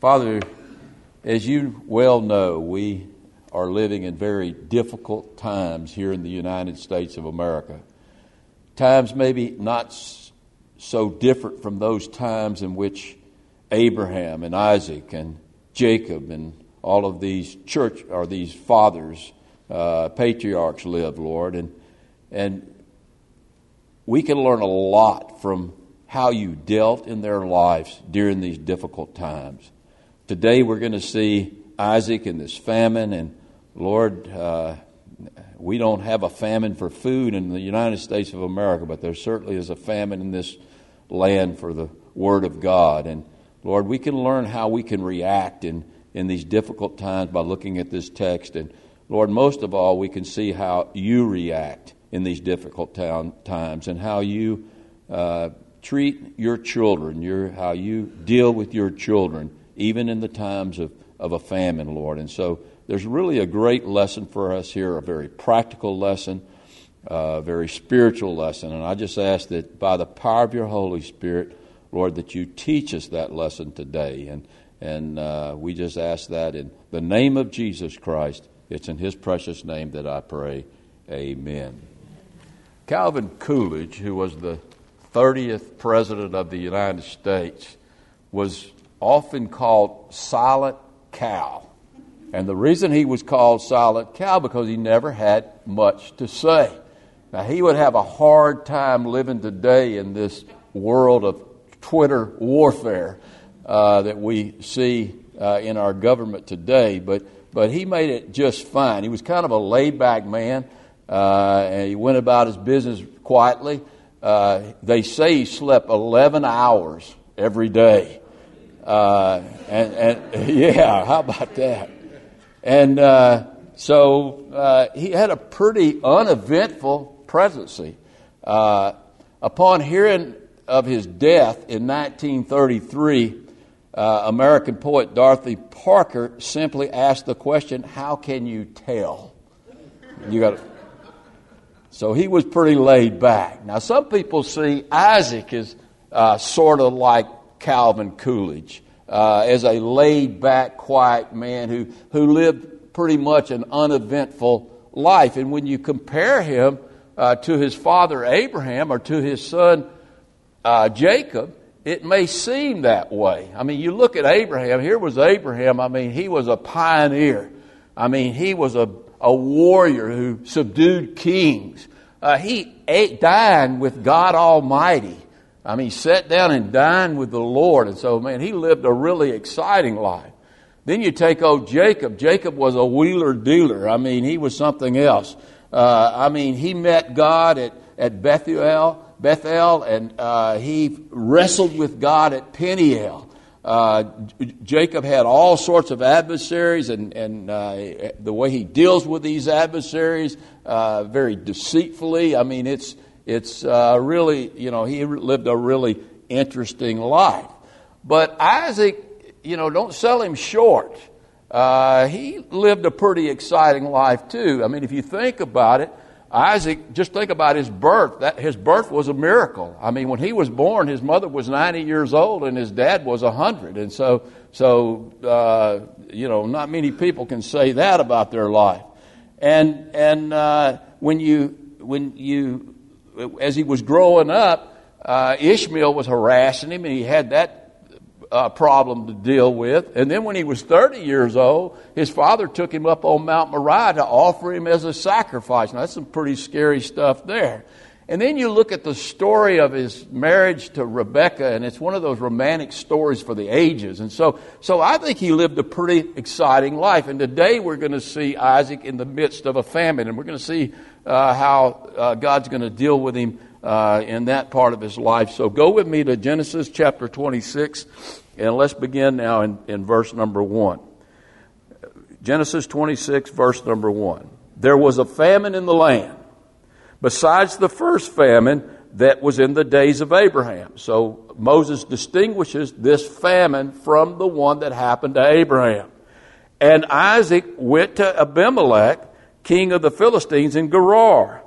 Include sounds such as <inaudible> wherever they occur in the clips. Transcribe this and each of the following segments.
Father, as you well know, we are living in very difficult times here in the United States of America. Times maybe not so different from those times in which Abraham and Isaac and Jacob and all of these church or these fathers, uh, patriarchs lived, Lord, and and we can learn a lot from how you dealt in their lives during these difficult times. Today we're going to see Isaac in this famine, and Lord, uh, we don't have a famine for food in the United States of America, but there certainly is a famine in this land for the Word of God. And Lord, we can learn how we can react in, in these difficult times by looking at this text. And Lord, most of all, we can see how you react in these difficult times and how you uh, treat your children, your, how you deal with your children, even in the times of, of a famine, Lord. And so there's really a great lesson for us here, a very practical lesson, a very spiritual lesson. And I just ask that by the power of your Holy Spirit, Lord, that you teach us that lesson today. And, and uh, we just ask that in the name of Jesus Christ. It's in his precious name that I pray. Amen. Calvin Coolidge, who was the 30th President of the United States, was often called Silent Cal. And the reason he was called Silent Cal because he never had much to say. Now, he would have a hard time living today in this world of Twitter warfare uh, that we see uh, in our government today, but, but he made it just fine. He was kind of a laid back man. Uh, and he went about his business quietly. Uh, they say he slept 11 hours every day. Uh, and, and <laughs> yeah, how about that? And uh, so uh, he had a pretty uneventful presidency. Uh, upon hearing of his death in 1933, American poet Dorothy Parker simply asked the question, How can you tell? You got so he was pretty laid back. Now, some people see Isaac as uh, sort of like Calvin Coolidge, uh, as a laid back, quiet man who, who lived pretty much an uneventful life. And when you compare him uh, to his father Abraham or to his son uh, Jacob, it may seem that way. I mean, you look at Abraham, here was Abraham, I mean, he was a pioneer. I mean, he was a a warrior who subdued kings. Uh, he ate, dined with God Almighty. I mean, he sat down and dined with the Lord. And so, man, he lived a really exciting life. Then you take old Jacob. Jacob was a wheeler dealer. I mean, he was something else. Uh, I mean, he met God at, at Bethel, Bethel, and uh, he wrestled with God at Peniel. Uh, Jacob had all sorts of adversaries, and, and uh, the way he deals with these adversaries, uh, very deceitfully. I mean, it's, it's uh, really, you know, he lived a really interesting life. But Isaac, you know, don't sell him short. Uh, he lived a pretty exciting life, too. I mean, if you think about it, Isaac, just think about his birth. That, his birth was a miracle. I mean, when he was born, his mother was 90 years old and his dad was 100. And so, so uh, you know, not many people can say that about their life. And, and uh, when, you, when you, as he was growing up, uh, Ishmael was harassing him and he had that uh, problem to deal with. And then when he was 30 years old, his father took him up on Mount Moriah to offer him as a sacrifice. Now, that's some pretty scary stuff there. And then you look at the story of his marriage to Rebecca, and it's one of those romantic stories for the ages. And so, so I think he lived a pretty exciting life. And today we're going to see Isaac in the midst of a famine, and we're going to see uh, how uh, God's going to deal with him uh, in that part of his life. So go with me to Genesis chapter 26, and let's begin now in, in verse number 1. Genesis 26, verse number 1. There was a famine in the land, besides the first famine that was in the days of Abraham. So Moses distinguishes this famine from the one that happened to Abraham. And Isaac went to Abimelech, king of the Philistines, in Gerar.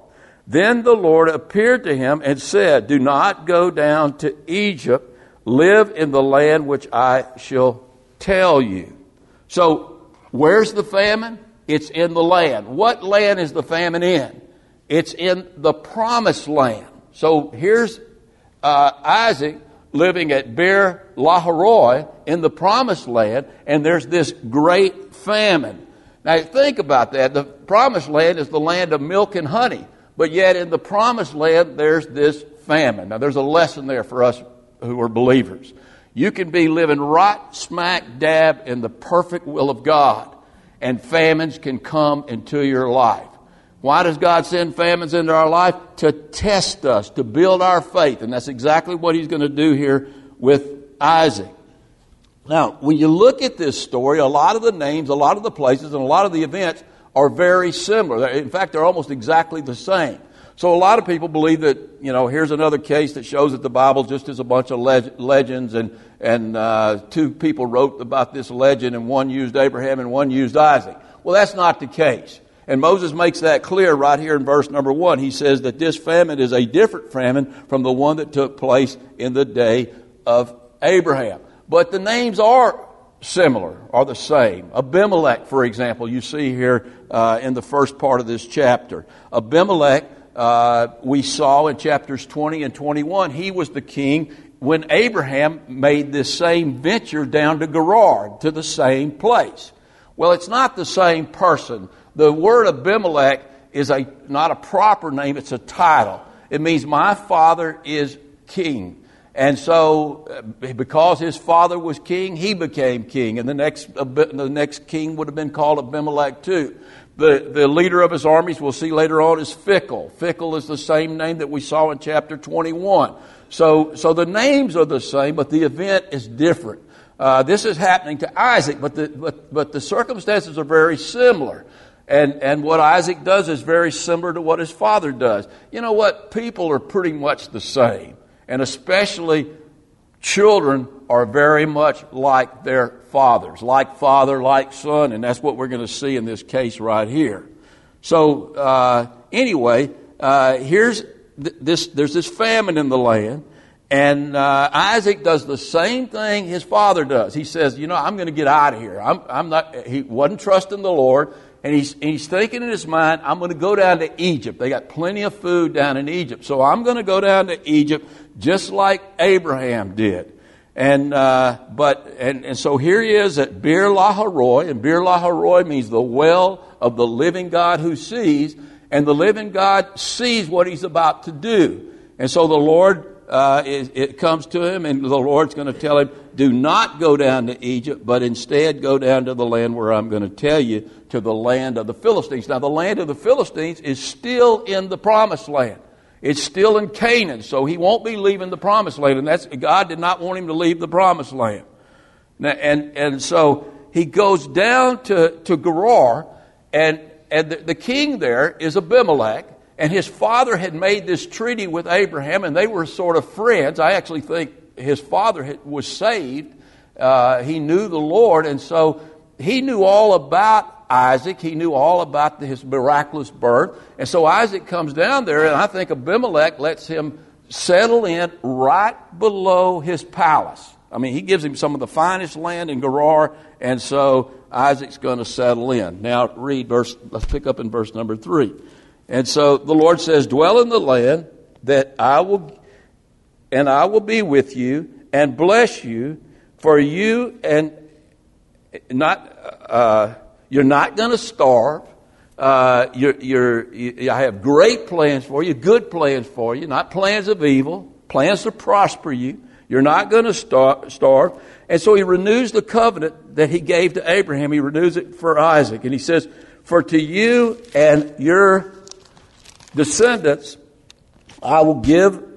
Then the Lord appeared to him and said, Do not go down to Egypt, live in the land which I shall tell you. So, where's the famine? It's in the land. What land is the famine in? It's in the promised land. So here's uh, Isaac living at Beer Laharoi in the promised land, and there's this great famine. Now think about that. The promised land is the land of milk and honey, but yet in the promised land there's this famine. Now there's a lesson there for us who are believers. You can be living right smack dab in the perfect will of God, and famines can come into your life. Why does God send famines into our life? To test us, to build our faith. And that's exactly what He's going to do here with Isaac. Now, when you look at this story, a lot of the names, a lot of the places, and a lot of the events are very similar. In fact, they're almost exactly the same. So a lot of people believe that, you know, here's another case that shows that the Bible just is a bunch of leg- legends and, and uh, two people wrote about this legend and one used Abraham and one used Isaac. Well, that's not the case. And Moses makes that clear right here in verse number one. He says that this famine is a different famine from the one that took place in the day of Abraham. But the names are similar, are the same. Abimelech, for example, you see here uh, in the first part of this chapter. Abimelech, uh, we saw in chapters 20 and 21, he was the king when Abraham made this same venture down to Gerar, to the same place. Well, it's not the same person. The word Abimelech is a, not a proper name, it's a title. It means my father is king. And so, uh, because his father was king, he became king. And the next, the next king would have been called Abimelech too. The, the leader of his armies, we'll see later on, is Phicol. Phicol is the same name that we saw in chapter 21. So, so the names are the same, but the event is different. Uh, this is happening to Isaac, but the, but, but the circumstances are very similar. And, and what Isaac does is very similar to what his father does. You know what? People are pretty much the same. And especially children are very much like their fathers, like father, like son. And that's what we're going to see in this case right here. So, uh, anyway, uh, here's th- this, there's this famine in the land. And uh, Isaac does the same thing his father does. He says, "You know, I'm going to get out of here. I'm, I'm not." He wasn't trusting the Lord and he's, and he's thinking in his mind, I'm going to go down to Egypt. They got plenty of food down in Egypt. So I'm going to go down to Egypt just like Abraham did. And, uh, but, and, and so here he is at Bir Laharoi, and Bir Laharoi means the well of the living God who sees, and the living God sees what he's about to do. And so the Lord uh, it, it, comes to him, and the Lord's going to tell him, Do not go down to Egypt, but instead go down to the land where I'm going to tell you, to the land of the Philistines. Now, the land of the Philistines is still in the promised land. It's still in Canaan, so he won't be leaving the promised land. And that's, God did not want him to leave the promised land. Now, and, and so he goes down to, to Gerar, and, and the, the king there is Abimelech. And his father had made this treaty with Abraham, and they were sort of friends. I actually think his father was saved. Uh, he knew the Lord, and so he knew all about Isaac. He knew all about his miraculous birth. And so Isaac comes down there, and I think Abimelech lets him settle in right below his palace. I mean, he gives him some of the finest land in Gerar, and so Isaac's going to settle in. Now, read verse, let's pick up in verse number three. And so the Lord says, Dwell in the land that I will, and I will be with you and bless you, for you and not, uh, you're not going to starve. Uh, you're, you're, you, I have great plans for you, good plans for you, not plans of evil, plans to prosper you. You're not going to star- starve. And so he renews the covenant that he gave to Abraham. He renews it for Isaac. And he says, For to you and your descendants, I will give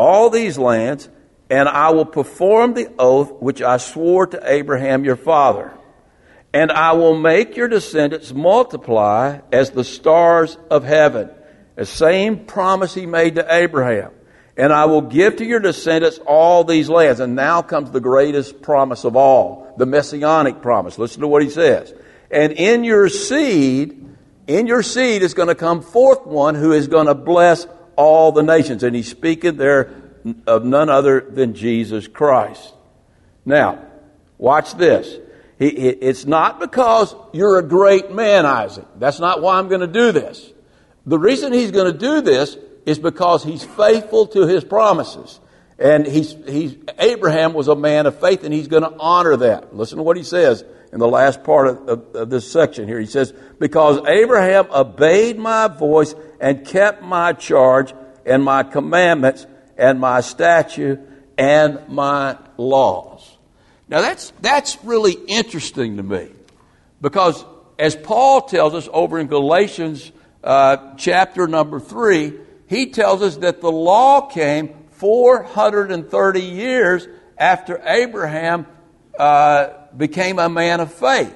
all these lands, and I will perform the oath which I swore to Abraham your father. And I will make your descendants multiply as the stars of heaven. The same promise he made to Abraham. And I will give to your descendants all these lands. And now comes the greatest promise of all, the messianic promise. Listen to what he says. And in your seed, in your seed is going to come forth one who is going to bless all the nations. And he's speaking there of none other than Jesus Christ. Now, Watch this. It's not because you're a great man, Isaac. That's not why I'm going to do this. The reason he's going to do this is because he's faithful to his promises. And he's, he's, Abraham was a man of faith and he's going to honor that. Listen to what he says in the last part of, of, of this section here. He says, Because Abraham obeyed my voice and kept my charge and my commandments and my statute and my laws. Now that's, that's really interesting to me because as Paul tells us over in Galatians uh, chapter number three, he tells us that the law came 430 years after Abraham uh, became a man of faith.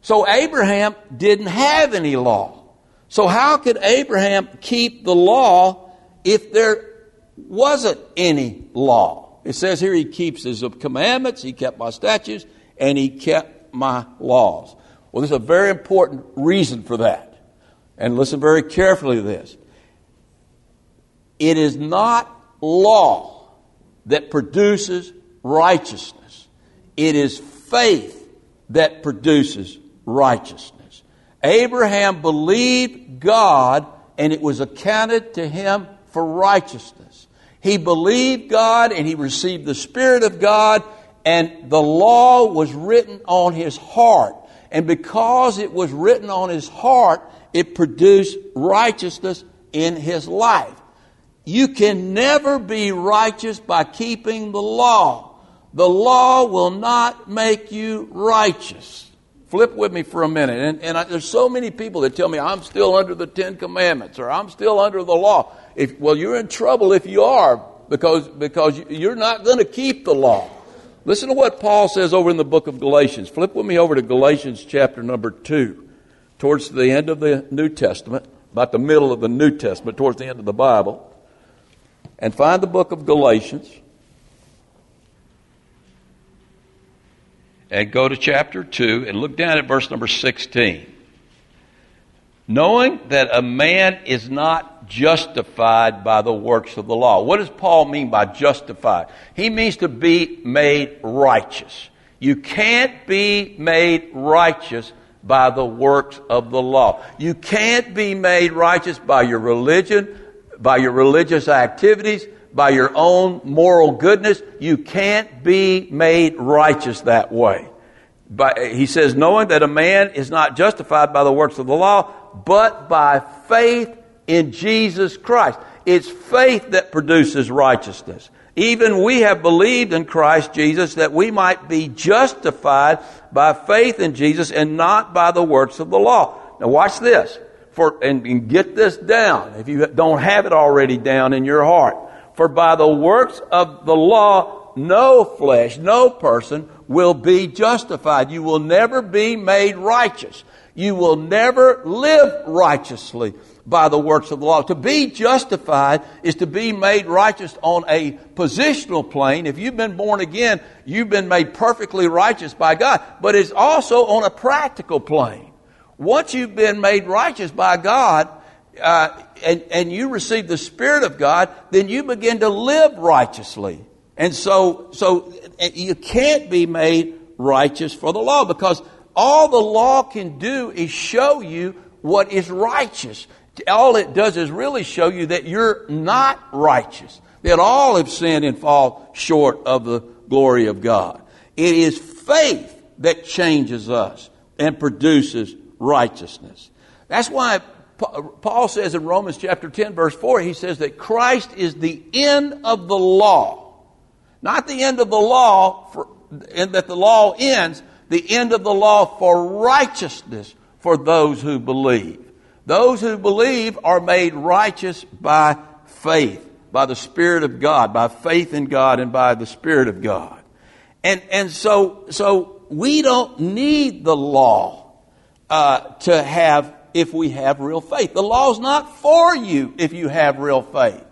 So Abraham didn't have any law. So how could Abraham keep the law if there wasn't any law? It says here he keeps his commandments, he kept my statutes, and he kept my laws. Well, there's a very important reason for that. And listen very carefully to this. It is not law that produces righteousness. It is faith that produces righteousness. Abraham believed God and it was accounted to him for righteousness. He believed God and he received the Spirit of God, and the law was written on his heart. And because it was written on his heart, it produced righteousness in his life. You can never be righteous by keeping the law. The law will not make you righteous. Flip with me for a minute. And, and I, there's so many people that tell me I'm still under the Ten Commandments or I'm still under the law. If, well, you're in trouble if you are because, because you're not going to keep the law. Listen to what Paul says over in the book of Galatians. Flip with me over to Galatians chapter number 2, towards the end of the New Testament, about the middle of the New Testament, towards the end of the Bible. And find the book of Galatians. And go to chapter 2 and look down at verse number 16 knowing that a man is not justified by the works of the law. What does Paul mean by justified? He means to be made righteous. You can't be made righteous by the works of the law. You can't be made righteous by your religion, by your religious activities, by your own moral goodness. You can't be made righteous that way. But he says, knowing that a man is not justified by the works of the law, but by faith in Jesus Christ. It's faith that produces righteousness. Even we have believed in Christ Jesus that we might be justified by faith in Jesus and not by the works of the law. Now watch this. For, and, and get this down if you don't have it already down in your heart. For by the works of the law, no flesh, no person will be justified. You will never be made righteous. You will never live righteously by the works of the law. To be justified is to be made righteous on a positional plane. If you've been born again, you've been made perfectly righteous by God. But it's also on a practical plane. Once you've been made righteous by God, uh, and, and you receive the Spirit of God, then you begin to live righteously. And so, so you can't be made righteous for the law because all the law can do is show you what is righteous. All it does is really show you that you're not righteous, that all have sinned and fall short of the glory of God. It is faith that changes us and produces righteousness. That's why Paul says in Romans chapter 10, verse 4, he says that Christ is the end of the law. Not the end of the law, for, and that the law ends, the end of the law for righteousness for those who believe. Those who believe are made righteous by faith, by the Spirit of God, by faith in God and by the Spirit of God. And, and so, so we don't need the law uh, to have if we have real faith. The law is not for you if you have real faith.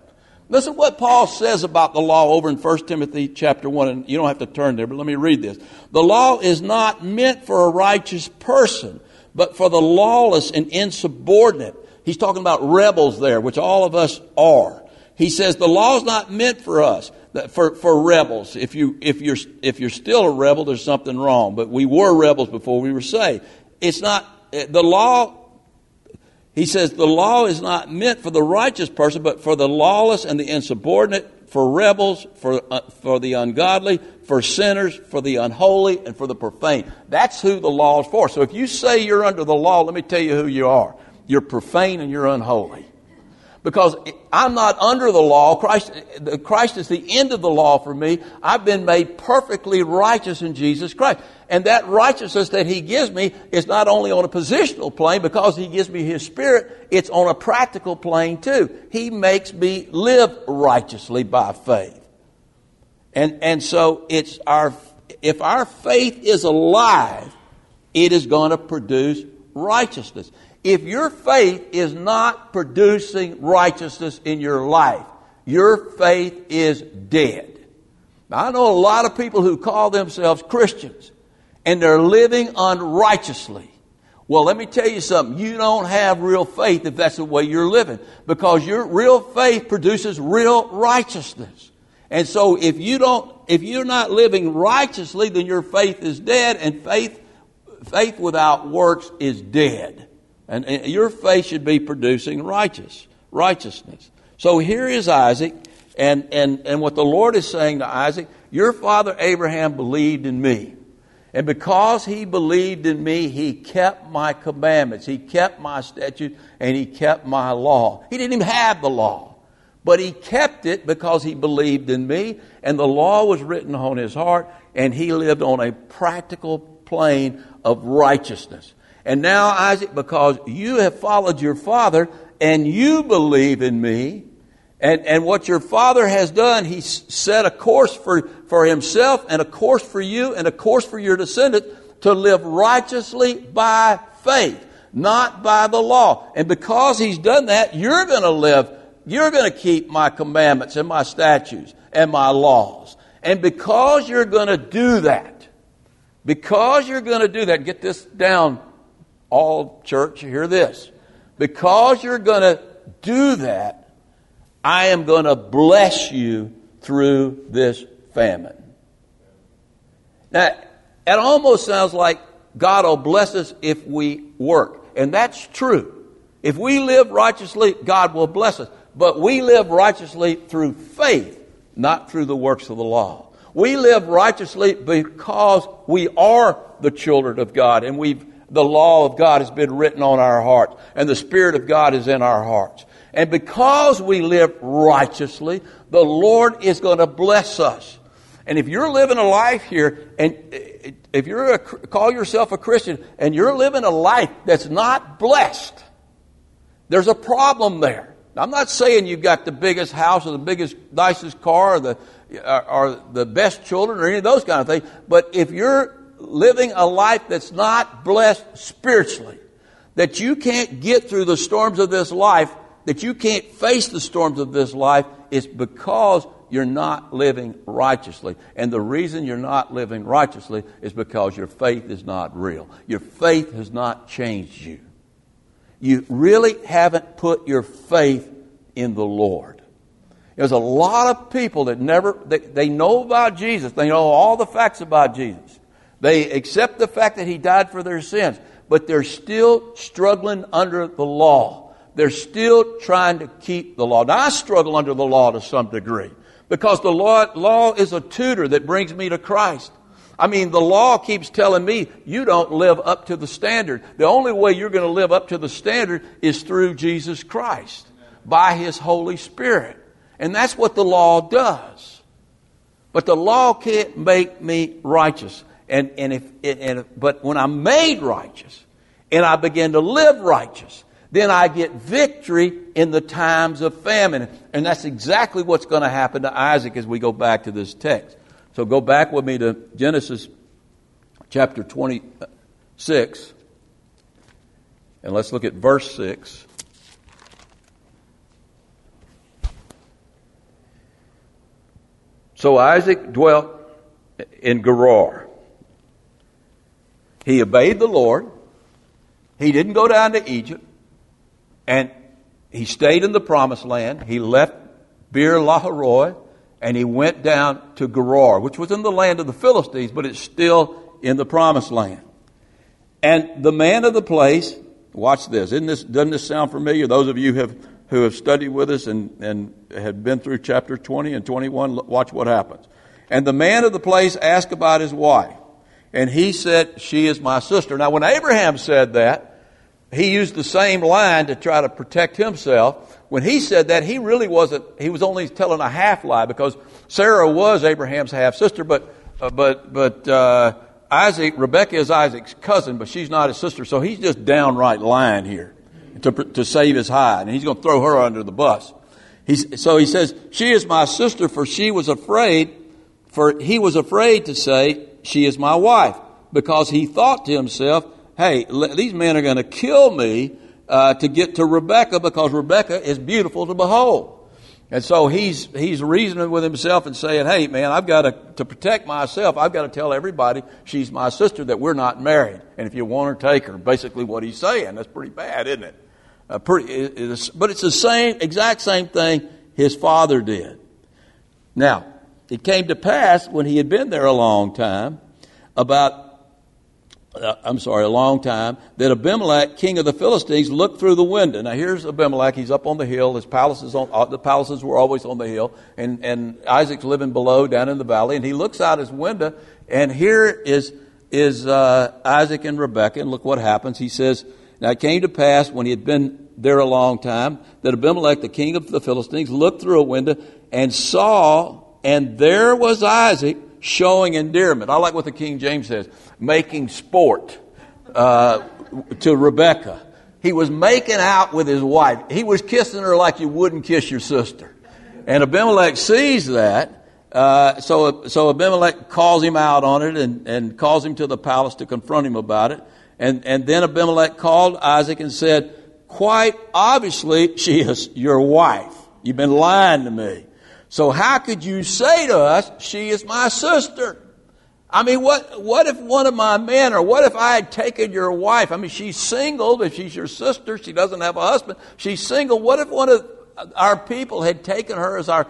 Listen what Paul says about the law over in 1 Timothy chapter 1, and you don't have to turn there, but let me read this. The law is not meant for a righteous person, but for the lawless and insubordinate. He's talking about rebels there, which all of us are. He says the law is not meant for us, for, for rebels. If, you, if, you're, if you're still a rebel, there's something wrong. But we were rebels before we were saved. It's not, the law he says the law is not meant for the righteous person, but for the lawless and the insubordinate, for rebels, for, uh, for the ungodly, for sinners, for the unholy, and for the profane. That's who the law is for. So if you say you're under the law, let me tell you who you are. You're profane and you're unholy because I'm not under the law. Christ, Christ is the end of the law for me. I've been made perfectly righteous in Jesus Christ. And that righteousness that He gives me is not only on a positional plane because He gives me His Spirit, it's on a practical plane too. He makes me live righteously by faith. And, and so it's our, if our faith is alive, it is going to produce righteousness. If your faith is not producing righteousness in your life, your faith is dead. Now, I know a lot of people who call themselves Christians and they're living unrighteously. Well, let me tell you something. You don't have real faith if that's the way you're living because your real faith produces real righteousness. And so if you don't, if you're not living righteously, then your faith is dead and faith, faith without works is dead. And, and your faith should be producing righteous, righteousness. So here is Isaac, and, and, and what the Lord is saying to Isaac, your father Abraham believed in me. And because he believed in me, he kept my commandments, he kept my statutes, and he kept my law. He didn't even have the law, but he kept it because he believed in me, and the law was written on his heart, and he lived on a practical plane of righteousness. And now, Isaac, because you have followed your father and you believe in me, and, and what your father has done, he set a course for, for himself and a course for you and a course for your descendants to live righteously by faith, not by the law. And because he's done that, you're going to live, you're going to keep my commandments and my statutes and my laws. And because you're going to do that, because you're going to do that, get this down all church, hear this. Because you're going to do that, I am going to bless you through this famine. Now, it almost sounds like God will bless us if we work. And that's true. If we live righteously, God will bless us. But we live righteously through faith, not through the works of the law. We live righteously because we are the children of God and we've the law of God has been written on our hearts, and the Spirit of God is in our hearts. And because we live righteously, the Lord is going to bless us. And if you're living a life here, and uh, if you're call yourself a Christian, and you're living a life that's not blessed, there's a problem there. I'm not saying you've got the biggest house or the biggest, nicest car or the, uh, or the best children or any of those kind of things, but if you're living a life that's not blessed spiritually, that you can't get through the storms of this life, that you can't face the storms of this life, is because you're not living righteously. And the reason you're not living righteously is because your faith is not real. Your faith has not changed you. You really haven't put your faith in the Lord. There's a lot of people that never, they, they know about Jesus. They know all the facts about Jesus. They accept the fact that He died for their sins, but they're still struggling under the law. They're still trying to keep the law. Now, I struggle under the law to some degree because the law, law is a tutor that brings me to Christ. I mean, the law keeps telling me you don't live up to the standard. The only way you're going to live up to the standard is through Jesus Christ by His Holy Spirit. And that's what the law does. But the law can't make me righteous. And, and if, and, but when I'm made righteous and I begin to live righteous, then I get victory in the times of famine. And that's exactly what's going to happen to Isaac as we go back to this text. So go back with me to Genesis chapter 26, and let's look at verse 6. So Isaac dwelt in Gerar he obeyed the Lord. He didn't go down to Egypt. And he stayed in the promised land. He left Beer Lahai and he went down to Gerar, which was in the land of the Philistines, but it's still in the promised land. And the man of the place, watch this, this doesn't this sound familiar? Those of you have, who have studied with us and, and have been through chapter 20 and 21, watch what happens. And the man of the place asked about his wife. And he said, She is my sister. Now, when Abraham said that, he used the same line to try to protect himself. When he said that, he really wasn't, he was only telling a half lie because Sarah was Abraham's half sister, but, uh, but, but, uh, Isaac, Rebecca is Isaac's cousin, but she's not his sister, so he's just downright lying here to, to save his hide, and he's going to throw her under the bus. He's, so he says, She is my sister, for she was afraid, for he was afraid to say, She is my wife, because he thought to himself, Hey, these men are going to kill me uh, to get to Rebecca because Rebecca is beautiful to behold. And so he's, he's reasoning with himself and saying, hey, man, I've got to, to protect myself, I've got to tell everybody she's my sister, that we're not married. And if you want her, take her. Basically what he's saying. That's pretty bad, isn't it? Uh, pretty, it, it's, but it's the same, exact same thing his father did. Now, it came to pass when he had been there a long time, about uh, I'm sorry, a long time, that Abimelech, king of the Philistines, looked through the window. Now here's Abimelech. He's up on the hill. His palace is on, uh, the palaces were always on the hill. And, and Isaac's living below down in the valley. And he looks out his window and here is, is, uh, Isaac and Rebekah. And look what happens. He says, now it came to pass when he had been there a long time that Abimelech, the king of the Philistines, looked through a window and saw, and there was Isaac showing endearment. I like what the King James says making sport uh, to Rebecca. He was making out with his wife. He was kissing her like you wouldn't kiss your sister. And Abimelech sees that. Uh, so, so Abimelech calls him out on it and, and calls him to the palace to confront him about it. And, and then Abimelech called Isaac and said, Quite obviously, she is your wife. You've been lying to me. So how could you say to us, she is my sister? I mean, what, what if one of my men, or what if I had taken your wife? I mean, she's single. but she's your sister, she doesn't have a husband. She's single. What if one of our people had taken her as our,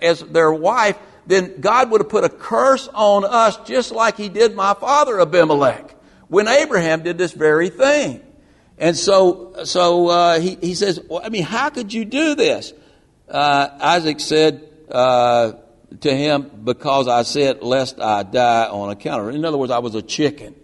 as their wife? Then God would have put a curse on us just like he did my father Abimelech when Abraham did this very thing. And so, so uh, he, he says, well, I mean, how could you do this? Uh, Isaac said, uh, to him because I said, lest I die on account of it. In other words, I was a chicken.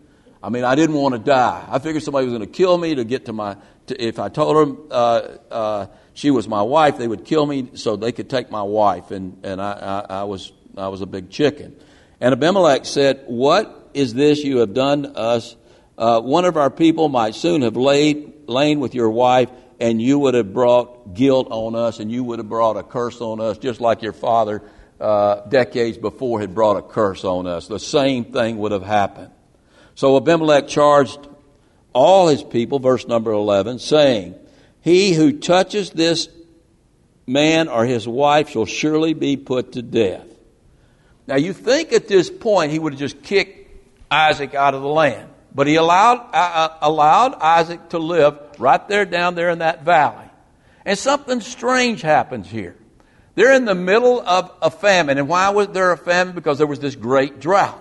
I mean, I didn't want to die. I figured somebody was going to kill me to get to my, to, if I told them uh, uh, she was my wife, they would kill me so they could take my wife. And, and I, I, I, was, I was a big chicken. And Abimelech said, What is this you have done us? Uh, one of our people might soon have laid, lain with your wife, and you would have brought guilt on us, and you would have brought a curse on us, just like your father uh, decades before had brought a curse on us. The same thing would have happened. So Abimelech charged all his people, verse number 11, saying, He who touches this man or his wife shall surely be put to death. Now you think at this point he would have just kicked Isaac out of the land. But he allowed, uh, uh allowed Isaac to live right there down there in that valley. And something strange happens here. They're in the middle of a famine. And why was there a famine? Because there was this great drought.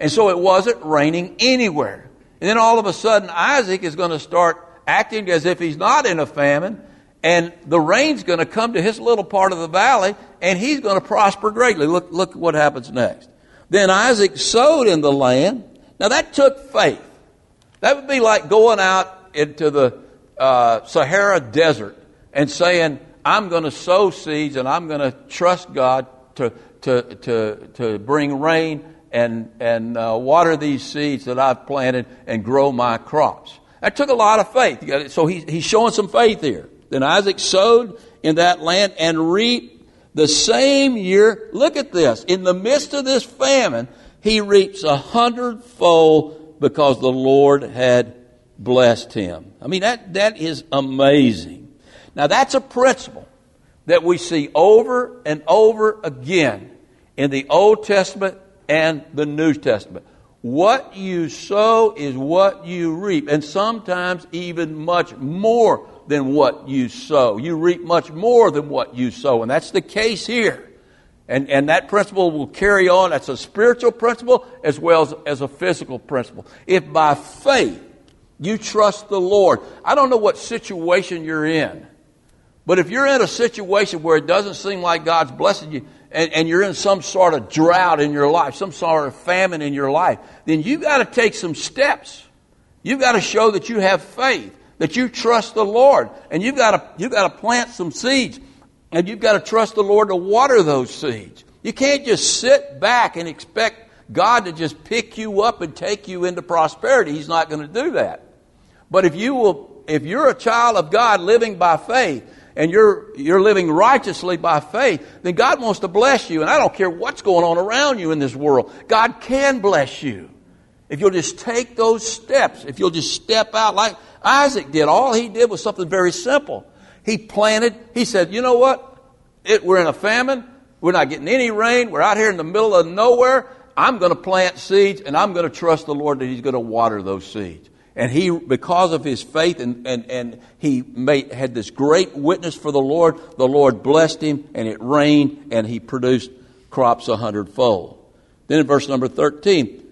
And so it wasn't raining anywhere. And then all of a sudden, Isaac is going to start acting as if he's not in a famine. And the rain's going to come to his little part of the valley, and he's going to prosper greatly. Look, look what happens next. Then Isaac sowed in the land. Now that took faith. That would be like going out into the uh, Sahara Desert and saying, I'm going to sow seeds and I'm going to trust God to, to, to, to bring rain and, and uh, water these seeds that I've planted and grow my crops. That took a lot of faith. So he, he's showing some faith here. Then Isaac sowed in that land and reaped the same year. Look at this. In the midst of this famine, he reaps a hundredfold because the Lord had blessed him. I mean, that, that is amazing. Now, that's a principle that we see over and over again in the Old Testament and the New Testament. What you sow is what you reap, and sometimes even much more than what you sow. You reap much more than what you sow. And that's the case here. And, and that principle will carry on. That's a spiritual principle as well as, as a physical principle. If by faith you trust the Lord, I don't know what situation you're in, but if you're in a situation where it doesn't seem like God's blessing you, and, and you're in some sort of drought in your life, some sort of famine in your life, then you've got to take some steps. You've got to show that you have faith, that you trust the Lord, and you've got to, you've got to plant some seeds, and you've got to trust the Lord to water those seeds. You can't just sit back and expect God to just pick you up and take you into prosperity. He's not going to do that. But if you will, if you're a child of God living by faith, and you're, you're living righteously by faith, then God wants to bless you. And I don't care what's going on around you in this world. God can bless you. If you'll just take those steps, if you'll just step out like Isaac did, all he did was something very simple. He planted, he said, you know what? It, we're in a famine. We're not getting any rain. We're out here in the middle of nowhere. I'm going to plant seeds and I'm going to trust the Lord that He's going to water those seeds. And he, because of his faith and, and, and he made, had this great witness for the Lord, the Lord blessed him and it rained and he produced crops a hundredfold. Then in verse number 13,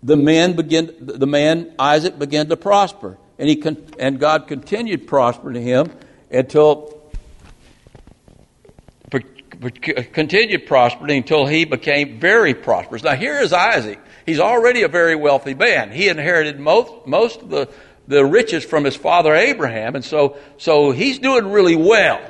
the man began, the man Isaac began to prosper and he, and God continued prospering him until, continued prospering until he became very prosperous. Now here is Isaac He's already a very wealthy man. He inherited most, most of the, the riches from his father Abraham, and so, so he's doing really well.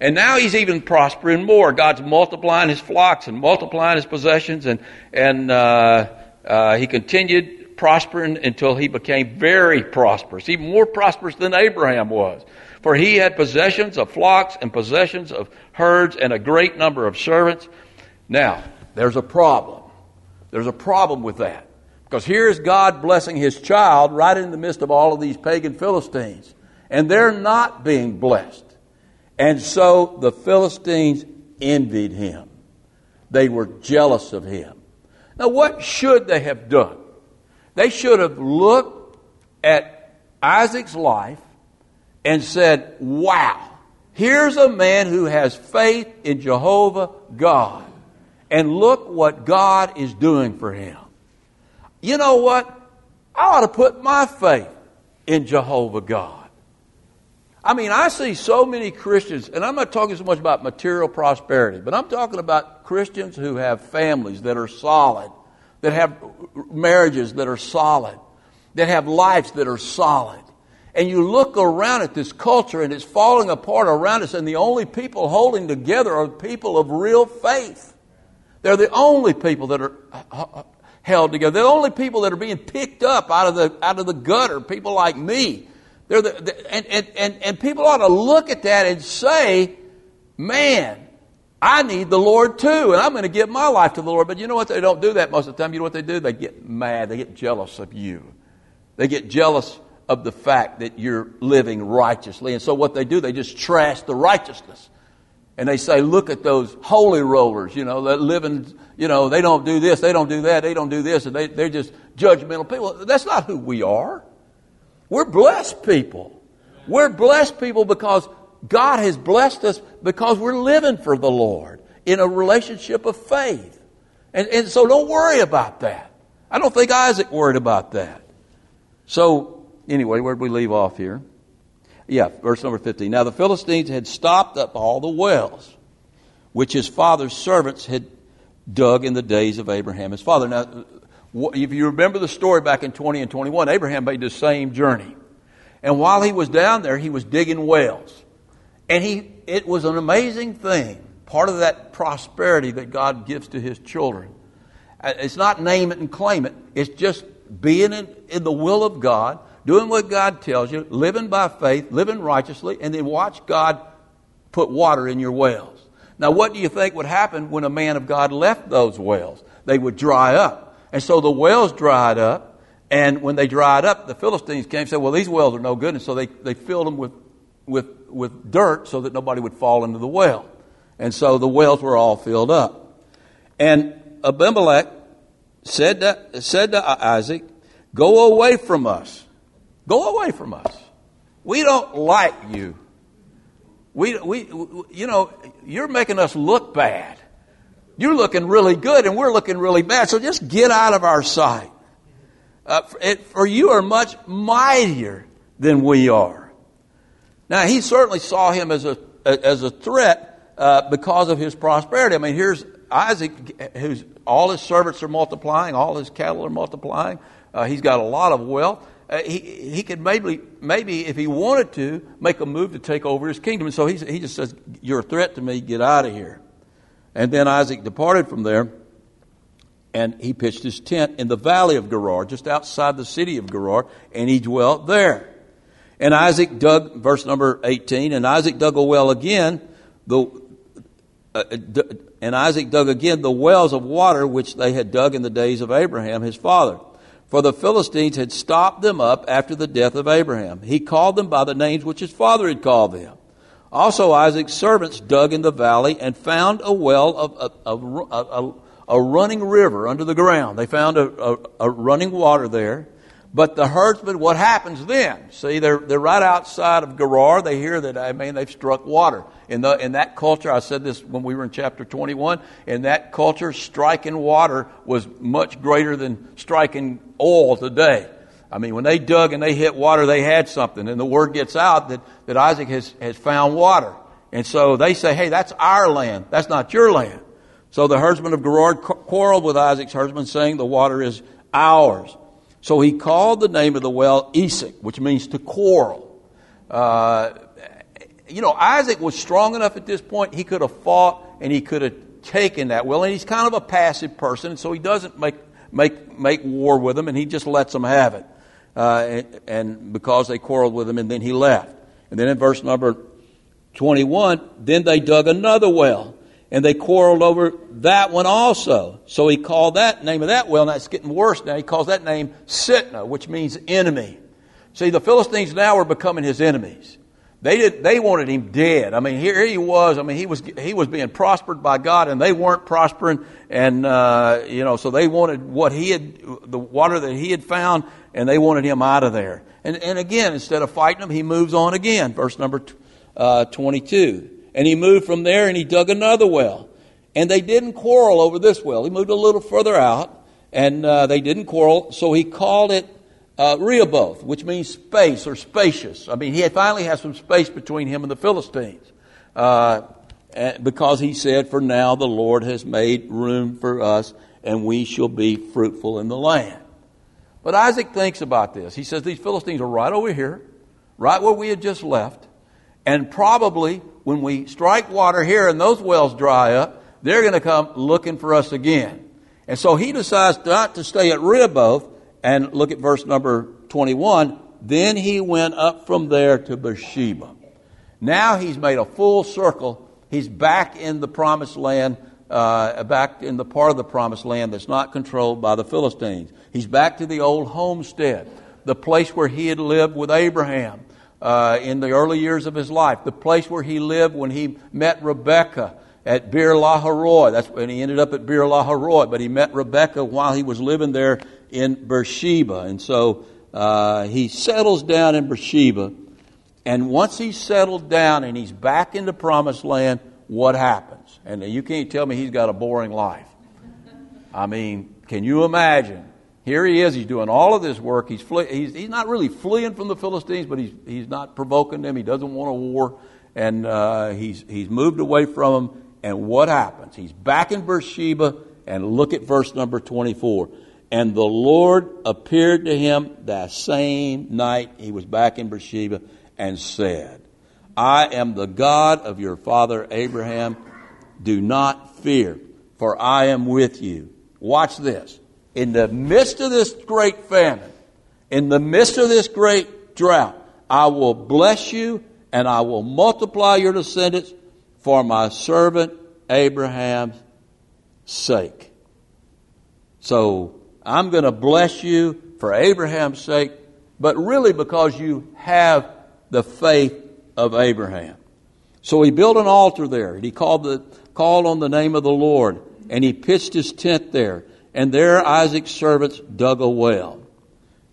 And now he's even prospering more. God's multiplying his flocks and multiplying his possessions, and, and uh, uh, he continued prospering until he became very prosperous, even more prosperous than Abraham was. For he had possessions of flocks and possessions of herds and a great number of servants. Now, there's a problem. There's a problem with that. Because here's God blessing his child right in the midst of all of these pagan Philistines. And they're not being blessed. And so the Philistines envied him. They were jealous of him. Now, what should they have done? They should have looked at Isaac's life and said, Wow, here's a man who has faith in Jehovah God and look what God is doing for him. You know what? I ought to put my faith in Jehovah God. I mean, I see so many Christians, and I'm not talking so much about material prosperity, but I'm talking about Christians who have families that are solid, that have marriages that are solid, that have lives that are solid. And you look around at this culture and it's falling apart around us, and the only people holding together are people of real faith. They're the only people that are uh, uh, uh, held together. They're the only people that are being picked up out of the, out of the gutter, people like me. They're the, the and, and, and, and people ought to look at that and say, man, I need the Lord too, and I'm going to give my life to the Lord. But you know what? They don't do that most of the time. You know what they do? They get mad. They get jealous of you. They get jealous of the fact that you're living righteously. And so what they do, they just trash the righteousness and they say, look at those holy rollers, you know, that live in, you know, they don't do this, they don't do that, they don't do this, and they, they're just judgmental people. That's not who we are. We're blessed people. We're blessed people because God has blessed us because we're living for the Lord in a relationship of faith. And, and so don't worry about that. I don't think Isaac worried about that. So, anyway, where did we leave off here? Yeah, verse number 15. Now the Philistines had stopped up all the wells which his father's servants had dug in the days of Abraham, his father. Now, if you remember the story back in 20 and 21, Abraham made the same journey. And while he was down there, he was digging wells. And he, it was an amazing thing. Part of that prosperity that God gives to his children. Uh, it's not name it and claim it. It's just being in, in the will of God doing what God tells you, living by faith, living righteously, and then watch God put water in your wells. Now, what do you think would happen when a man of God left those wells? They would dry up. And so the wells dried up, and when they dried up, the Philistines came and said, Well, these wells are no good. And so they, they filled them with, with, with dirt so that nobody would fall into the well. And so the wells were all filled up. And Abimelech said to, said to Isaac, Go away from us. Go away from us. We don't like you. We, we, you know, you're making us look bad. You're looking really good and we're looking really bad. So just get out of our sight. Uh, for, it, for you are much mightier than we are. Now, he certainly saw him as a, as a threat uh, because of his prosperity. I mean, here's Isaac, who's all his servants are multiplying, all his cattle are multiplying. Uh, he's got a lot of wealth. Uh, he, he could maybe, maybe, if he wanted to, make a move to take over his kingdom. And so he, he just says, You're a threat to me, get out of here. And then Isaac departed from there, and he pitched his tent in the valley of Gerar, just outside the city of Gerar, and he dwelt there. And Isaac dug, verse number 18, and Isaac dug a well again, the, uh, uh and Isaac dug again the wells of water which they had dug in the days of Abraham his father. For the Philistines had stopped them up after the death of Abraham. He called them by the names which his father had called them. Also, Isaac's servants dug in the valley and found a well of a, a, a, a running river under the ground. They found a, running water there. But the herdsmen, what happens then? See, they're, they're right outside of Gerar. They hear that, I mean, they've struck water. In, the, in that culture, I said this when we were in chapter 21, in that culture, striking water was much greater than striking oil today. I mean, when they dug and they hit water, they had something. And the word gets out that, that Isaac has, has found water. And so they say, hey, that's our land. That's not your land. So the herdsmen of Gerar quarreled with Isaac's herdsmen, saying, the water is ours. So he called the name of the well Esek, which means to quarrel. Uh, you know, Isaac was strong enough at this point, he could have fought and he could have taken that well. And he's kind of a passive person, so he doesn't make, make, make war with them and he just lets them have it. Uh, and, and because they quarreled with him, and then he left. And then in verse number 21, then they dug another well and they quarreled over that one also. So he called that name of that well, now it's getting worse now. He calls that name Sitnah, which means enemy. See, the Philistines now were becoming his enemies. They did, they wanted him dead. I mean, here he was. I mean, he was, he was being prospered by God and they weren't prospering. And, uh, you know, so they wanted what he had, the water that he had found and they wanted him out of there. And, and again, instead of fighting him, he moves on again. Verse number, uh, 22. And he moved from there and he dug another well. And they didn't quarrel over this well. He moved a little further out and uh, they didn't quarrel. So he called it uh, Rehoboth, which means space or spacious. I mean, he finally has some space between him and the Philistines. Uh, because he said, For now the Lord has made room for us, and we shall be fruitful in the land. But Isaac thinks about this. He says, These Philistines are right over here, right where we had just left, and probably when we strike water here and those wells dry up, they're going to come looking for us again. And so he decides not to stay at Rehoboth and look at verse number 21. Then he went up from there to Beersheba. Now he's made a full circle. He's back in the promised land, uh, back in the part of the promised land that's not controlled by the Philistines. He's back to the old homestead, the place where he had lived with Abraham uh, in the early years of his life, the place where he lived when he met Rebekah at Beer Lahai That's when he ended up at Beer Lahai but he met Rebekah while he was living there in Beersheba. And so uh, he settles down in Beersheba. And once he's settled down and he's back in the promised land, what happens? And you can't tell me he's got a boring life. I mean, can you imagine here he is. He's doing all of this work. He's, fle- he's, he's not really fleeing from the Philistines, but he's, he's not provoking them. He doesn't want a war. And uh, he's, he's moved away from them. And what happens? He's back in Beersheba. And look at verse number 24. And the Lord appeared to him that same night he was back in Beersheba and said, I am the God of your father Abraham. Do not fear, for I am with you. Watch this in the midst of this great famine, in the midst of this great drought, I will bless you and I will multiply your descendants for my servant Abraham's sake. So I'm going to bless you for Abraham's sake, but really because you have the faith of Abraham. So he built an altar there and he called the, called on the name of the Lord and he pitched his tent there and there Isaac's servants dug a well.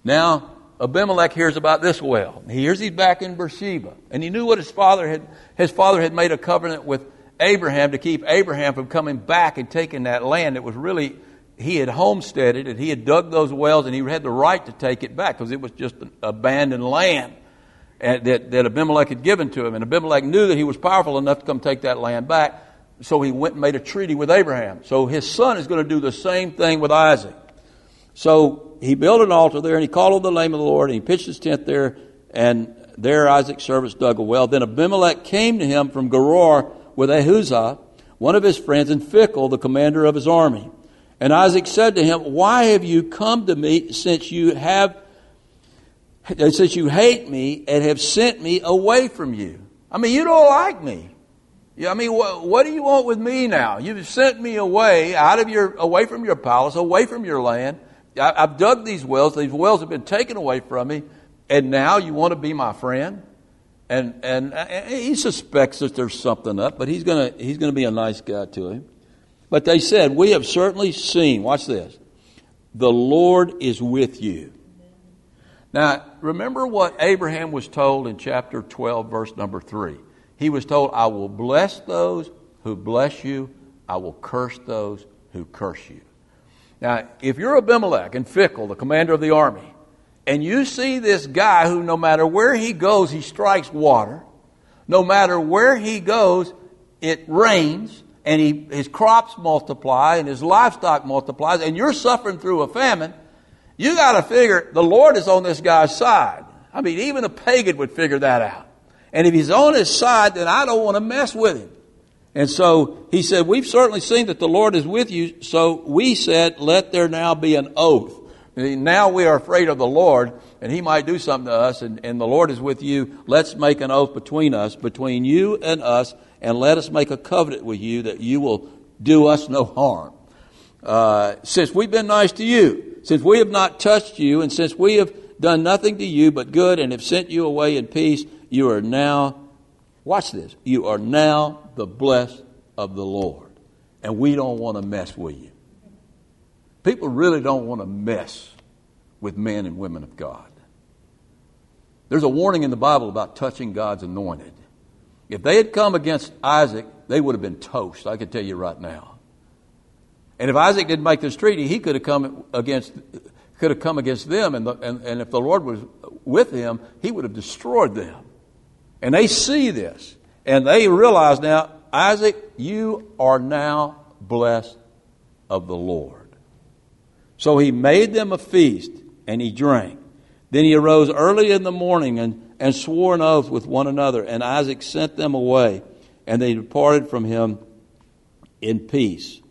Now, Abimelech hears about this well. He hears he's back in Beersheba. And he knew what his father had, his father had made a covenant with Abraham to keep Abraham from coming back and taking that land. It was really, he had homesteaded it. He had dug those wells and he had the right to take it back because it was just an abandoned land that, that Abimelech had given to him. And Abimelech knew that he was powerful enough to come take that land back. So he went and made a treaty with Abraham. So his son is going to do the same thing with Isaac. So he built an altar there and he called on the name of the Lord and he pitched his tent there and there Isaac's servants dug a well. Then Abimelech came to him from Gerar with Ahuzah, one of his friends, and Phichol, the commander of his army. And Isaac said to him, Why have you come to me since you have since you hate me and have sent me away from you? I mean, you don't like me. I mean, what, what do you want with me now? You've sent me away out of your, away from your palace, away from your land. I, I've dug these wells. These wells have been taken away from me, and now you want to be my friend? And, and, and he suspects that there's something up, but he's going to he's to be a nice guy to him. But they said, We have certainly seen, watch this, the Lord is with you. Now, remember what Abraham was told in chapter 12, verse number 3. He was told, I will bless those who bless you, I will curse those who curse you. Now, if you're Abimelech and Phichol, the commander of the army, and you see this guy who, no matter where he goes, he strikes water. No matter where he goes, it rains, and he, his crops multiply, and his livestock multiplies, and you're suffering through a famine. You got to figure the Lord is on this guy's side. I mean, even a pagan would figure that out. And if he's on his side, then I don't want to mess with him. And so he said, We've certainly seen that the Lord is with you. So we said, Let there now be an oath now we are afraid of the Lord, and He might do something to us, and, and the Lord is with you. Let's make an oath between us, between you and us, and let us make a covenant with you that you will do us no harm. Uh, since we've been nice to you, since we have not touched you, and since we have done nothing to you but good and have sent you away in peace, you are now, watch this, you are now the blessed of the Lord. And we don't want to mess with you. People really don't want to mess with men and women of God. There's a warning in the Bible about touching God's anointed. If they had come against Isaac, they would have been toast, I can tell you right now. And if Isaac didn't make this treaty, he could have come against, could have come against them, and, the, and, and if the Lord was with him, he would have destroyed them. And they see this, and they realize now, Isaac, you are now blessed of the Lord. So he made them a feast, and he drank. Then he arose early in the morning and, and swore an oath with one another, and Isaac sent them away, and they departed from him in peace.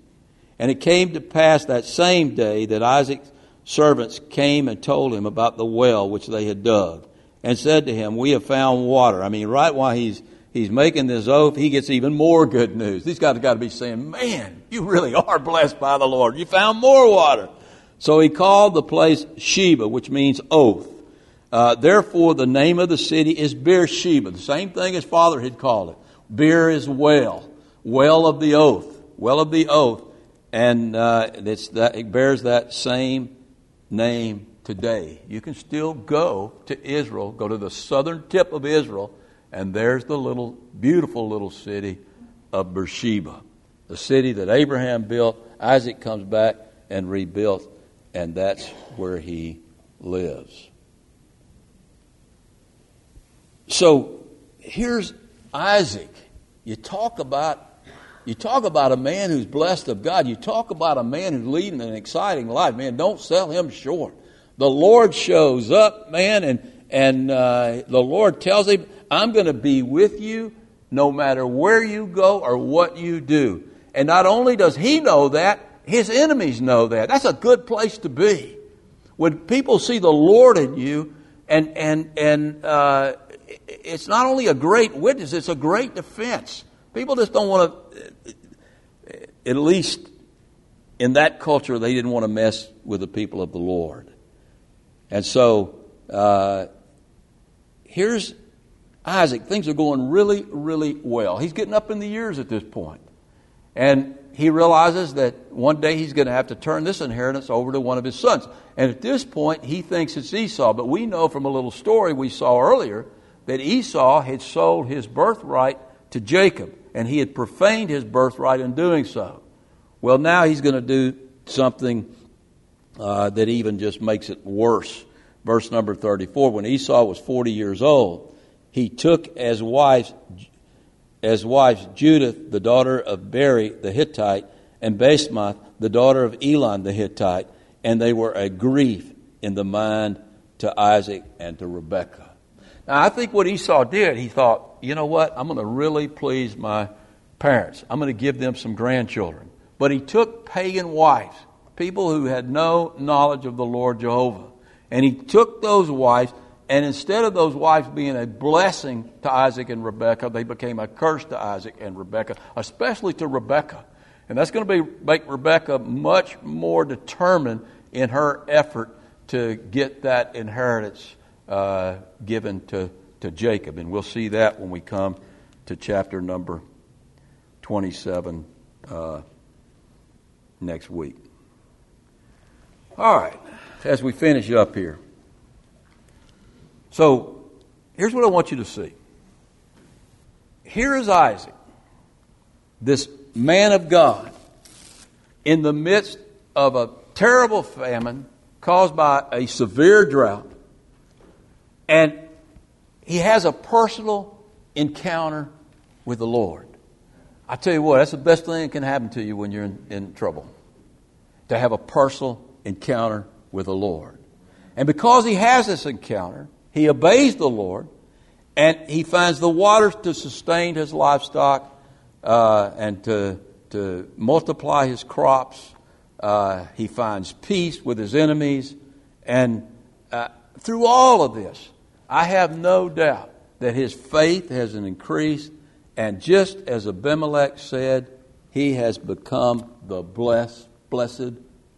And it came to pass that same day that Isaac's servants came and told him about the well which they had dug, and said to him, We have found water. I mean, right while he's he's making this oath, he gets even more good news. These guys have got to be saying, Man, you really are blessed by the Lord. You found more water. So he called the place Sheba, which means oath. Uh, therefore, the name of the city is Beersheba, the same thing his father had called it. Beer is well, well of the oath, well of the oath, and uh, that, it bears that same name today. You can still go to Israel, go to the southern tip of Israel, and there's the little, beautiful little city of Beersheba, the city that Abraham built. Isaac comes back and rebuilt and that's where he lives. So here's Isaac. You talk about you talk about a man who's blessed of God. You talk about a man who's leading an exciting life. Man, don't sell him short. The Lord shows up, man, and and uh, the Lord tells him, "I'm going to be with you no matter where you go or what you do." And not only does he know that, his enemies know that. That's a good place to be. When people see the Lord in you, and, and, and uh, it's not only a great witness, it's a great defense. People just don't want to, at least in that culture, they didn't want to mess with the people of the Lord. And so, uh, here's Isaac. Things are going really, really well. He's getting up in the years at this point. And he realizes that one day he's going to have to turn this inheritance over to one of his sons. And at this point, he thinks it's Esau. But we know from a little story we saw earlier that Esau had sold his birthright to Jacob, and he had profaned his birthright in doing so. Well, now he's going to do something uh, that even just makes it worse. Verse number 34 When Esau was 40 years old, he took as wives, as wives Judith, the daughter of Beeri the Hittite, and Basemath, the daughter of Elon the Hittite, and they were a grief in the mind to Isaac and to Rebekah. Now, I think what Esau did, he thought, you know what? I'm going to really please my parents. I'm going to give them some grandchildren. But he took pagan wives, people who had no knowledge of the Lord Jehovah. And he took those wives, and instead of those wives being a blessing to Isaac and Rebekah, they became a curse to Isaac and Rebekah, especially to Rebekah. And that's going to be, make Rebekah much more determined in her effort to get that inheritance uh, given to, to Jacob. And we'll see that when we come to chapter number 27 uh, next week. All right, as we finish up here. So, here's what I want you to see. Here is Isaac, this man of God, in the midst of a terrible famine caused by a severe drought, and he has a personal encounter with the Lord. I tell you what, that's the best thing that can happen to you when you're in, in trouble. To have a personal encounter with the Lord. And because he has this encounter, he obeys the Lord and he finds the waters to sustain his livestock uh, and to, to multiply his crops. Uh, he finds peace with his enemies. And uh, through all of this, I have no doubt that his faith has increased. And just as Abimelech said, he has become the blessed, blessed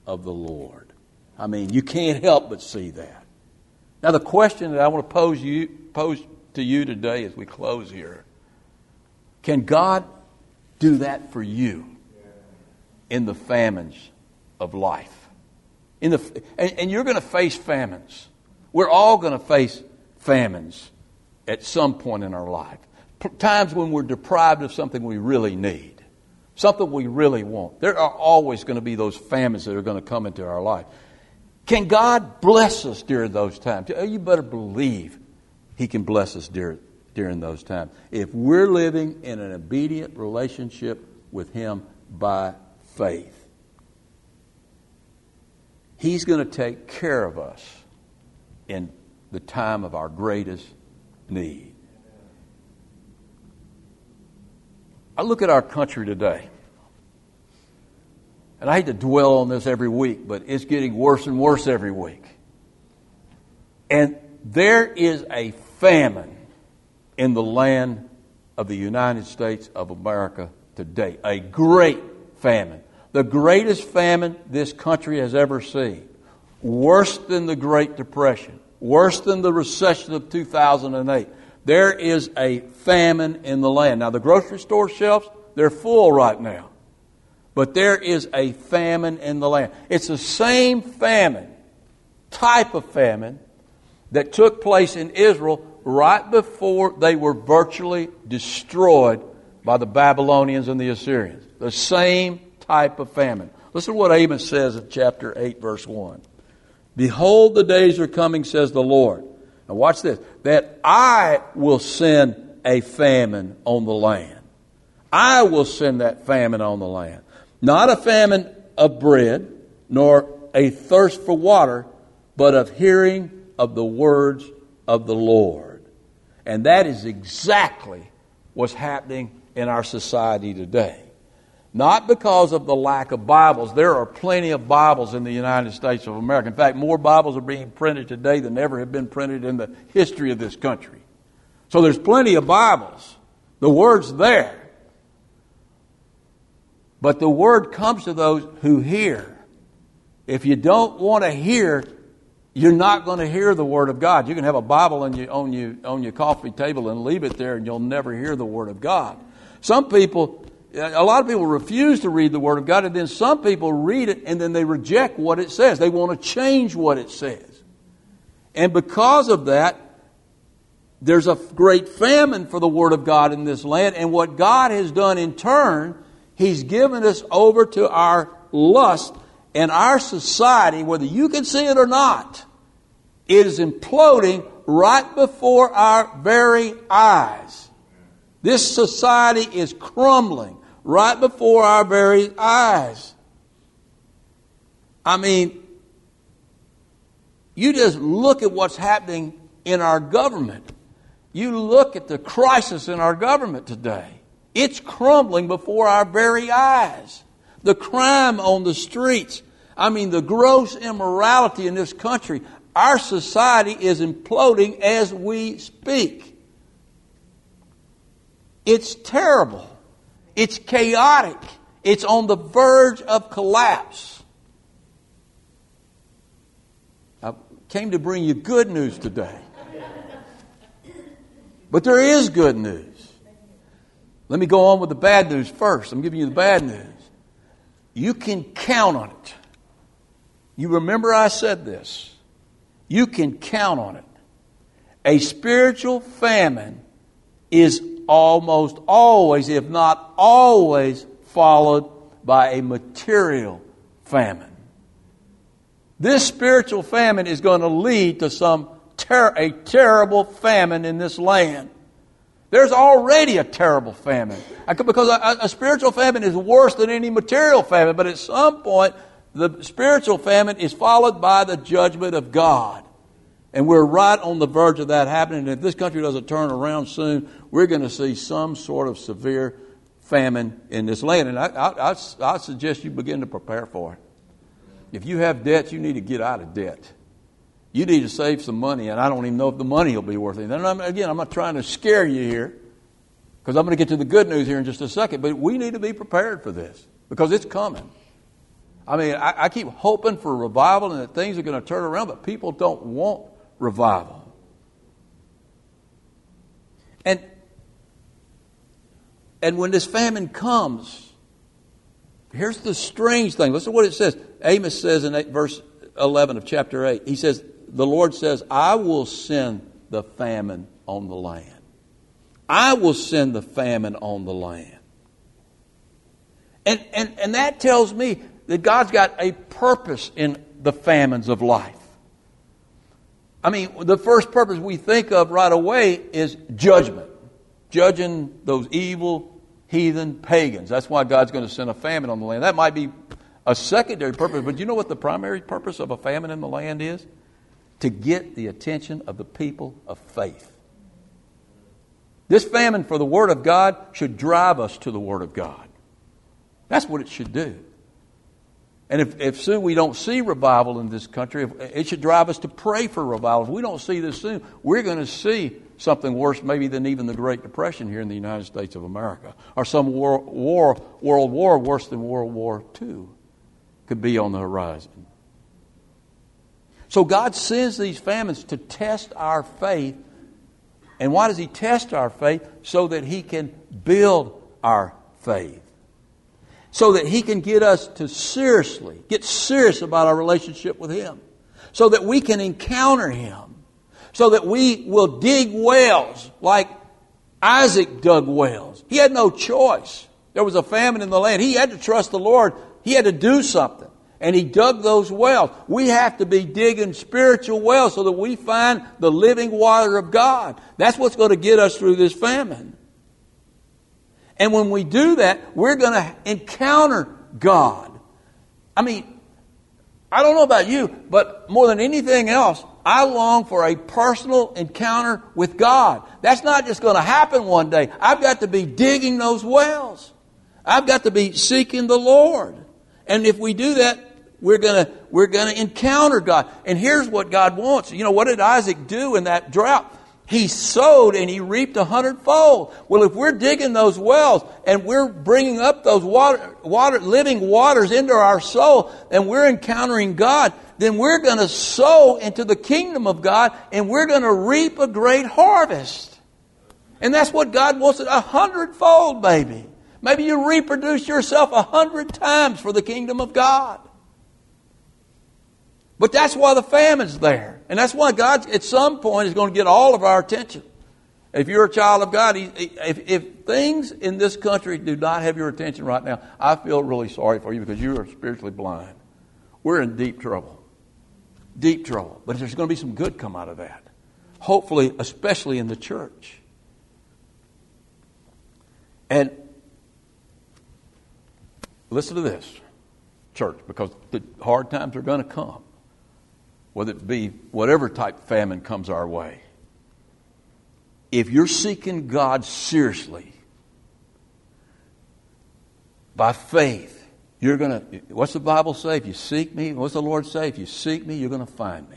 of the Lord. I mean, you can't help but see that. Now, the question that I want to pose, you, pose to you today as we close here can God do that for you in the famines of life? In the, and, and you're going to face famines. We're all going to face famines at some point in our life. Times when we're deprived of something we really need, something we really want. There are always going to be those famines that are going to come into our life. Can God bless us during those times? Oh, you better believe He can bless us during, during those times. If we're living in an obedient relationship with Him by faith, He's going to take care of us in the time of our greatest need. I look at our country today. And I hate to dwell on this every week, but it's getting worse and worse every week. And there is a famine in the land of the United States of America today. A great famine. The greatest famine this country has ever seen. Worse than the Great Depression. Worse than the recession of 2008. There is a famine in the land. Now, the grocery store shelves, they're full right now. But there is a famine in the land. It's the same famine, type of famine, that took place in Israel right before they were virtually destroyed by the Babylonians and the Assyrians. The same type of famine. Listen to what Amos says in chapter 8, verse 1. Behold, the days are coming, says the Lord. Now, watch this that I will send a famine on the land. I will send that famine on the land. Not a famine of bread, nor a thirst for water, but of hearing of the words of the Lord. And that is exactly what's happening in our society today. Not because of the lack of Bibles. There are plenty of Bibles in the United States of America. In fact, more Bibles are being printed today than ever have been printed in the history of this country. So there's plenty of Bibles. The Word's there. But the word comes to those who hear. If you don't want to hear, you're not going to hear the Word of God. You can have a Bible on your, on, on your coffee table and leave it there, and you'll never hear the Word of God. Some people a lot of people refuse to read the Word of God, and then some people read it and then they reject what it says. They want to change what it says. And because of that, there's a great famine for the Word of God in this land. And what God has done in turn, He's given us over to our lust and our society, whether you can see it or not, it is imploding right before our very eyes. This society is crumbling right before our very eyes. I mean, you just look at what's happening in our government. You look at the crisis in our government today. It's crumbling before our very eyes. The crime on the streets. I mean, the gross immorality in this country. Our society is imploding as we speak. It's terrible. It's chaotic. It's on the verge of collapse. I came to bring you good news today. But there is good news. Let me go on with the bad news first. I'm giving you the bad news. You can count on it. You remember I said this. You can count on it. A spiritual famine is almost always, if not always, followed by a material famine. This spiritual famine is going to lead to some ter- a terrible famine in this land. There's already a terrible famine. Because a, a, spiritual famine is worse than any material famine, but at some point, the spiritual famine is followed by the judgment of God. And we're right on the verge of that happening. And if this country doesn't turn around soon, we're going to see some sort of severe famine in this land. And I, I, I, I suggest you begin to prepare for it. If you have debts, you need to get out of debt. You need to save some money, and I don't even know if the money will be worth anything. And I'm, again, I'm not trying to scare you here, because I'm going to get to the good news here in just a second, but we need to be prepared for this, because it's coming. I mean, I, I keep hoping for revival and that things are going to turn around, but people don't want revival. And, and when this famine comes, here's the strange thing. Listen to what it says. Amos says in verse 11 of chapter 8, he says, The Lord says, I will send the famine on the land. I will send the famine on the land. And, and, and that tells me that God's got a purpose in the famines of life. I mean, the first purpose we think of right away is judgment, judging those evil, heathen pagans. That's why God's going to send a famine on the land. That might be a secondary purpose, but you know what the primary purpose of a famine in the land is? To get the attention of the people of faith. This famine for the Word of God should drive us to the Word of God. That's what it should do. And if, if soon we don't see revival in this country, it should drive us to pray for revival. If we don't see this soon, we're going to see something worse, maybe than even the Great Depression here in the United States of America, or some war, war world war worse than World War II could be on the horizon. So God sends these famines to test our faith. And why does He test our faith? So that He can build our faith so that He can get us to seriously, get serious about our relationship with Him, so that we can encounter Him, so that we will dig wells like Isaac dug wells. He had no choice. There was a famine in the land. He had to trust the Lord. He had to do something. And he dug those wells. We have to be digging spiritual wells so that we find the living water of God. That's what's going to get us through this famine. And when we do that, we're going to encounter God. I mean, I don't know about you, but more than anything else, I long for a personal encounter with God. That's not just going to happen one day. I've got to be digging those wells. I've got to be seeking the Lord. And if we do that, we're going to we're going to encounter God. And here's what God wants. You know, what did Isaac do in that drought? He sowed and he reaped a hundredfold. Well, if we're digging those wells and we're bringing up those water, water, living waters into our soul and we're encountering God, then we're going to sow into the kingdom of God and we're going to reap a great harvest. And that's what God wants, a hundredfold, baby. Maybe you reproduce yourself a hundred times for the kingdom of God. But that's why the famine's there. And that's why God, at some point, is going to get all of our attention. If you're a child of God, if, if things in this country do not have your attention right now, I feel really sorry for you because you are spiritually blind. We're in deep trouble. Deep trouble. But there's going to be some good come out of that. Hopefully, especially in the church. And listen to this, church, because the hard times are going to come, whether it be whatever type famine comes our way. If you're seeking God seriously, by faith, you're going to, what's the Bible say? If you seek me, what's the Lord say? If you seek me, you're going to find me.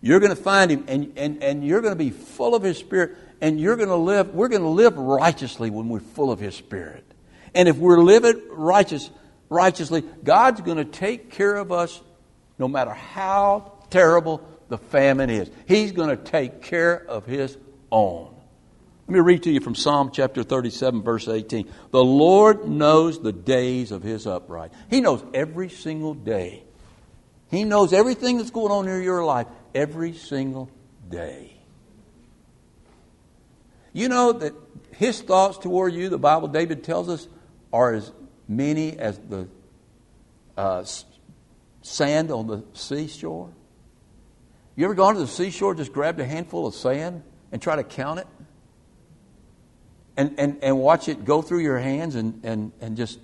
You're going to find him, and, and, and you're going to be full of his spirit, and you're going to live, we're going to live righteously when we're full of his spirit. And if we're living righteous, righteously, God's going to take care of us no matter how terrible the famine is. He's going to take care of his own. Let me read to you from Psalm chapter 37, verse 18. The Lord knows the days of his upright. He knows every single day. He knows everything that's going on in your life every single day. You know that his thoughts toward you, the Bible, David tells us, are as many as the uh, sand on the seashore. You ever gone to the seashore, just grabbed a handful of sand and try to count it? and, and, and watch it go through your hands and, and, and just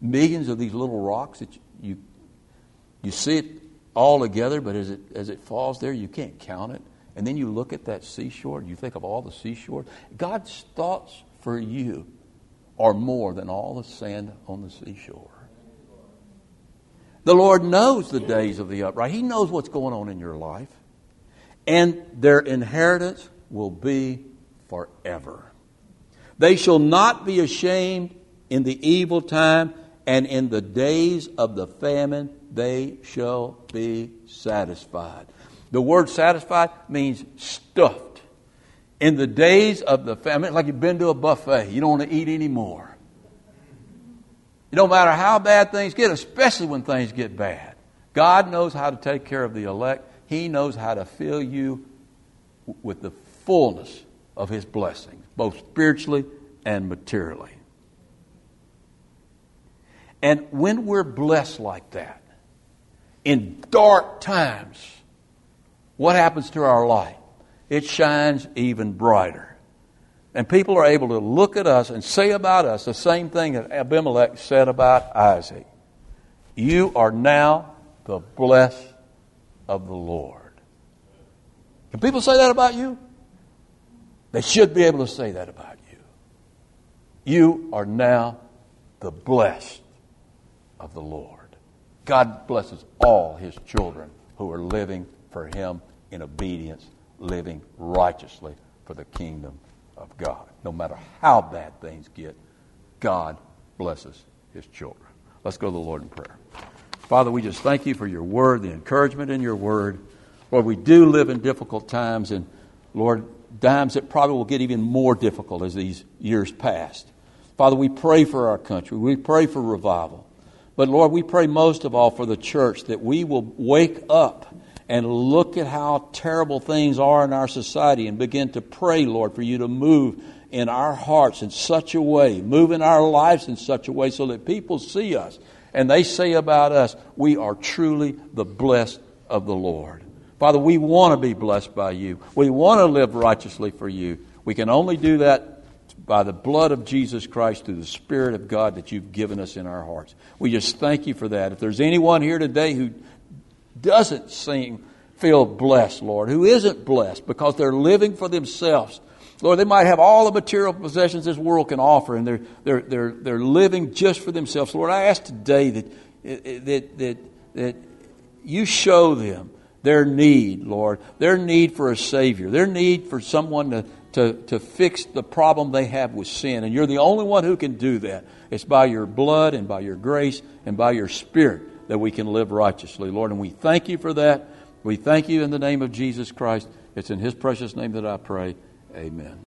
millions of these little rocks that you, you see it all together, but as it, as it falls there, you can't count it. And then you look at that seashore, and you think of all the seashore. God's thoughts for you are more than all the sand on the seashore. The Lord knows the days of the upright. He knows what's going on in your life. And their inheritance will be forever. They shall not be ashamed in the evil time, and in the days of the famine they shall be satisfied. The word satisfied means stuffed. In the days of the famine, like you've been to a buffet, you don't want to eat anymore. No matter how bad things get, especially when things get bad. God knows how to take care of the elect. He knows how to fill you with the fullness of His blessings, both spiritually and materially. And when we're blessed like that, in dark times, what happens to our light? It shines even brighter. And people are able to look at us and say about us the same thing that Abimelech said about Isaac. You are now the blessed of the Lord. Can people say that about you? They should be able to say that about you. You are now the blessed of the Lord. God blesses all his children who are living for him in obedience, living righteously for the kingdom of God. No matter how bad things get, God blesses his children. Let's go to the Lord in prayer. Father, we just thank you for your word, the encouragement in your word. Lord, we do live in difficult times, and Lord, times that probably will get even more difficult as these years pass. Father, we pray for our country. We pray for revival. But Lord, we pray most of all for the church that we will wake up and look at how terrible things are in our society and begin to pray, Lord, for you to move in our hearts in such a way, move in our lives in such a way so that people see us and they say about us, we are truly the blessed of the Lord. Father, we want to be blessed by you. We want to live righteously for you. We can only do that by the blood of Jesus Christ through the Spirit of God that you've given us in our hearts. We just thank you for that. If there's anyone here today who doesn't seem feel blessed, Lord, who isn't blessed because they're living for themselves. Lord, they might have all the material possessions this world can offer, and they're, they're, they're, they're living just for themselves. Lord, I ask today that, that, that, that you show them their need, Lord, their need for a Savior, their need for someone to, to, to fix the problem they have with sin. And you're the only one who can do that. It's by your blood and by your grace and by your Spirit that we can live righteously, Lord. And we thank you for that. We thank you in the name of Jesus Christ. It's in His precious name that I pray. Amen.